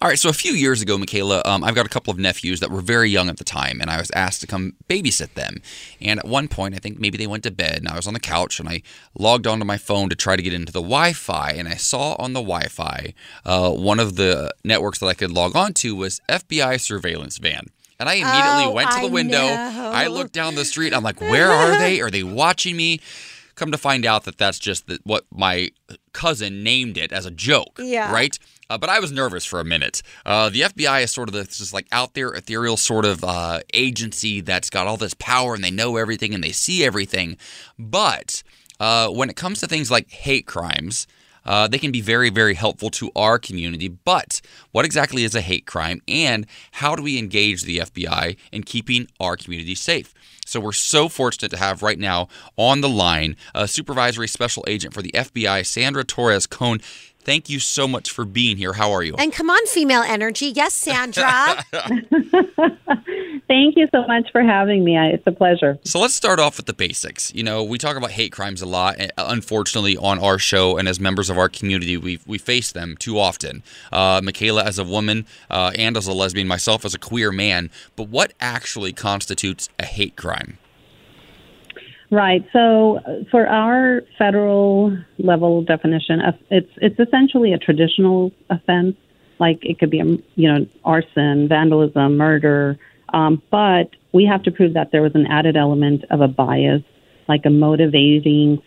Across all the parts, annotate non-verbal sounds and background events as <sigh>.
All right, so a few years ago, Michaela, um, I've got a couple of nephews that were very young at the time, and I was asked to come babysit them. And at one point, I think maybe they went to bed, and I was on the couch, and I logged onto my phone to try to get into the Wi Fi, and I saw on the Wi Fi uh, one of the networks that I could log on to was FBI surveillance van. And I immediately Oh, went to the I window. know. I looked down the street. I'm like, where are they? Are they watching me? Come to find out that that's just the, what my cousin named it as a joke. Yeah. Right? Uh, but I was nervous for a minute. Uh, the FBI is sort of this just like out there, ethereal sort of uh, agency that's got all this power and they know everything and they see everything. But uh, when it comes to things like hate crimes, uh, they can be very, very helpful to our community. But what exactly is a hate crime, and how do we engage the FBI in keeping our community safe? So we're so fortunate to have right now on the line a supervisory special agent for the FBI, Sandra Torres Cohn. Thank you so much for being here. How are you? And come on, female energy. Yes, Sandra. <laughs> Thank you so much for having me. It's a pleasure. So let's start off with the basics. You know, we talk about hate crimes a lot, unfortunately, on our show and as members of our community, we we face them too often. Uh, Michaela, as a woman, uh, and as a lesbian, myself as a queer man. But what actually constitutes a hate crime? Right. So, uh, for our federal level definition, it's it's essentially a traditional offense. Like it could be, um, you know, arson, vandalism, murder. Um, but we have to prove that there was an added element of a bias, like a motivating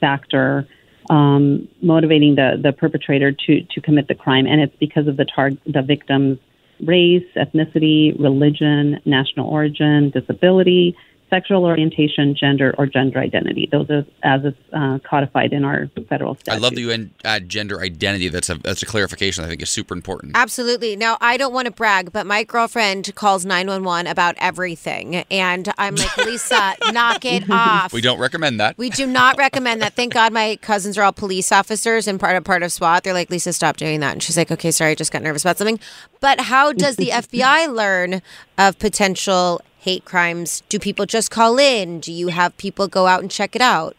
factor, um, motivating the, the perpetrator to, to commit the crime. And it's because of the tar- the victim's race, ethnicity, religion, national origin, disability, sexual orientation, gender, or gender identity. Those are as is uh, codified in our federal statute. I love that you add- add gender identity. That's a that's a clarification. I think is super important. Absolutely. Now, I don't want to brag, but my girlfriend calls 911 about everything. And I'm like, <laughs> Lisa, knock it <laughs> off. We don't recommend that. We do not recommend that. Thank God my cousins are all police officers and part of part of SWAT. They're like, Lisa, stop doing that. And she's like, okay, sorry, I just got nervous about something. But how does the <laughs> FBI learn of potential hate crimes? Do people just call in? Do you have people go out and check it out?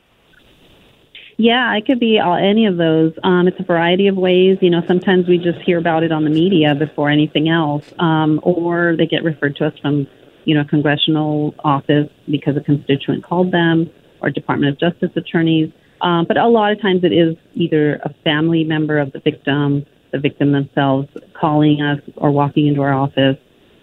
Yeah, it could be all, any of those. Um, it's a variety of ways. You know, sometimes we just hear about it on the media before anything else, um, or they get referred to us from, you know, congressional office because a constituent called them, or Department of Justice attorneys. Um, but a lot of times it is either a family member of the victim, the victim themselves, calling us or walking into our office.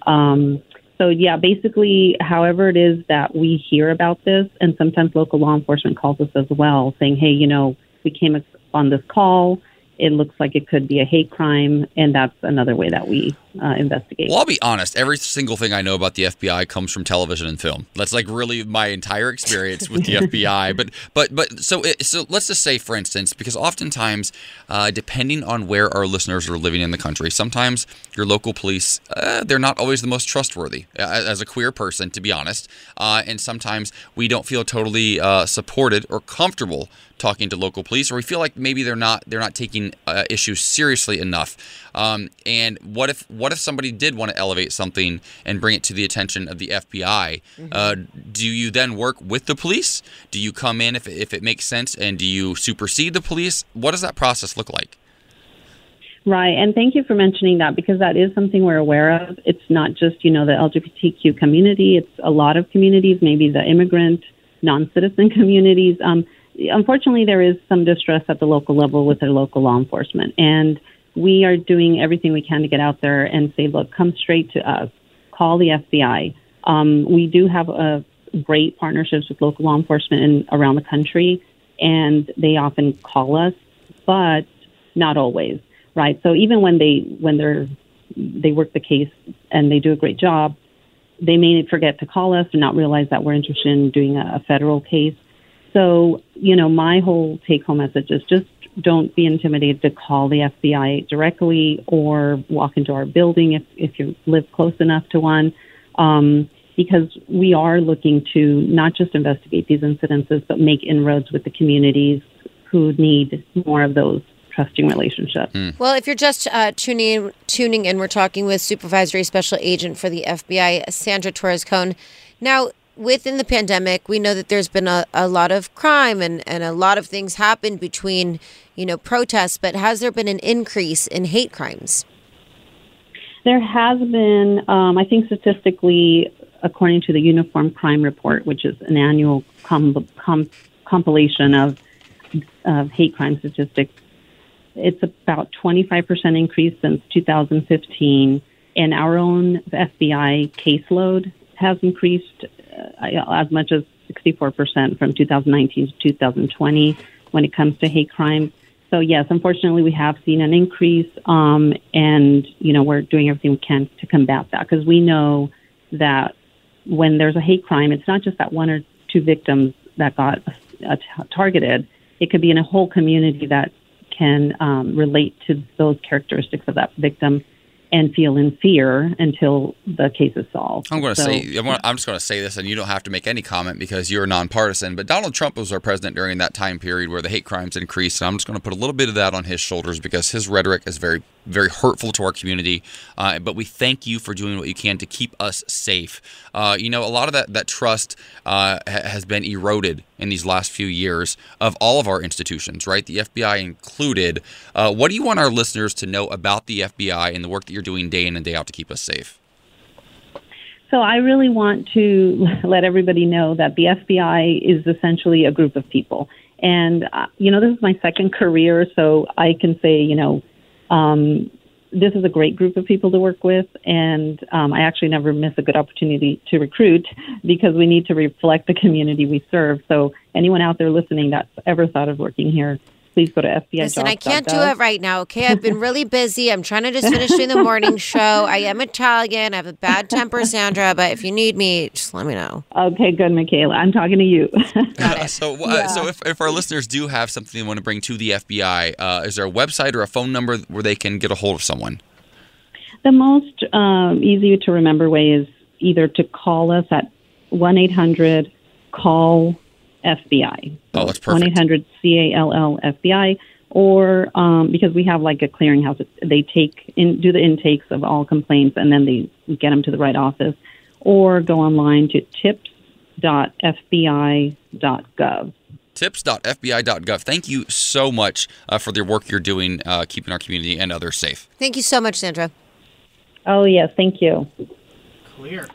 Um, so yeah, basically, however it is that we hear about this, and sometimes local law enforcement calls us as well, saying, "Hey, you know, we came on this call. It looks like it could be a hate crime," and that's another way that we uh, investigate. Well, I'll be honest. Every single thing I know about the FBI comes from television and film. That's like really my entire experience with the <laughs> FBI. But but but so it, so let's just say, for instance, because oftentimes, uh, depending on where our listeners are living in the country, sometimes your local police uh, they're not always the most trustworthy. As a queer person, to be honest, uh, and sometimes we don't feel totally uh, supported or comfortable talking to local police, or we feel like maybe they're not they're not taking uh, issues seriously enough. Um, and what if what if somebody did want to elevate something and bring it to the attention of the FBI? Uh, do you then work with the police? Do you come in if it, if it makes sense, and do you supersede the police? What does that process look like? Right, and thank you for mentioning that because that is something we're aware of. It's not just you know the LGBTQ community; it's a lot of communities, maybe the immigrant, non-citizen <laughs> communities. Um, unfortunately, there is some distress at the local level with their local law enforcement, and we are doing everything we can to get out there and say, look, come straight to us, call the FBI. Um, we do have a great partnerships with local law enforcement in, around the country, and they often call us, but not always right? So even when they when they're they work the case and they do a great job, they may forget to call us and not realize that we're interested in doing a, a federal case. So you know, my whole take home message is just don't be intimidated to call the FBI directly or walk into our building if if you live close enough to one. Um, because we are looking to not just investigate these incidences, but make inroads with the communities who need more of those trusting relationships. Well, if you're just uh, tuning in, tuning in, we're talking with Supervisory Special Agent for the FBI, Sandra Torres Cohn. Now, within the pandemic, we know that there's been a, a lot of crime and, and a lot of things happened between, you know, protests. But has there been an increase in hate crimes? There has been, um, I think, statistically, according to the Uniform Crime Report, which is an annual com- com- compilation of, of hate crime statistics, it's about 25% increase since 2015. And our own FBI caseload has increased as much as 64% from 2019 to 2020 when it comes to hate crime. So yes, unfortunately, we have seen an increase, um, and you know we're doing everything we can to combat that because we know that when there's a hate crime, it's not just that one or two victims that got uh, targeted. It could be in a whole community that can um, relate to those characteristics of that victim and feel in fear until the case is solved. I'm going to so, say, I'm just going to say this, and you don't have to make any comment because you're nonpartisan. But Donald Trump was our president during that time period where the hate crimes increased. And I'm just going to put a little bit of that on his shoulders because his rhetoric is very very hurtful to our community. Uh, but we thank you for doing what you can to keep us safe. Uh, you know, a lot of that that trust uh, has been eroded in these last few years of all of our institutions, right? The FBI included. Uh, what do you want our listeners to know about the FBI and the work that you're doing day in and day out to keep us safe? So I really want to let everybody know that the FBI is essentially a group of people. And, uh, you know, this is my second career, so I can say, you know, um, this is a great group of people to work with, and um, I actually never miss a good opportunity to recruit because we need to reflect the community we serve. So, anyone out there listening that's ever thought of working here, please go to FBI. Listen, I can't do it right now. Okay, I've been really busy. I'm trying to just finish doing the morning <laughs> show. I am Italian. I have a bad temper, Sandra. But if you need me, just let me know. Okay, good, Michaela. I'm talking to you. <laughs> so, uh, yeah. so if, if our listeners do have something they want to bring to the FBI, uh, is there a website or a phone number where they can get a hold of someone? The most um, easy to remember way is either to call us at one eight hundred call FBI. Oh, that's perfect. 1 800 CALL FBI. Or um, because we have like a clearinghouse, they take in, do the intakes of all complaints and then they get them to the right office. Or go online to tips.fbi.gov tips.fbi.gov. Thank you so much uh, for the work you're doing, uh, keeping our community and others safe. Thank you so much, Sandra. Oh, yes. Thank you. Clear.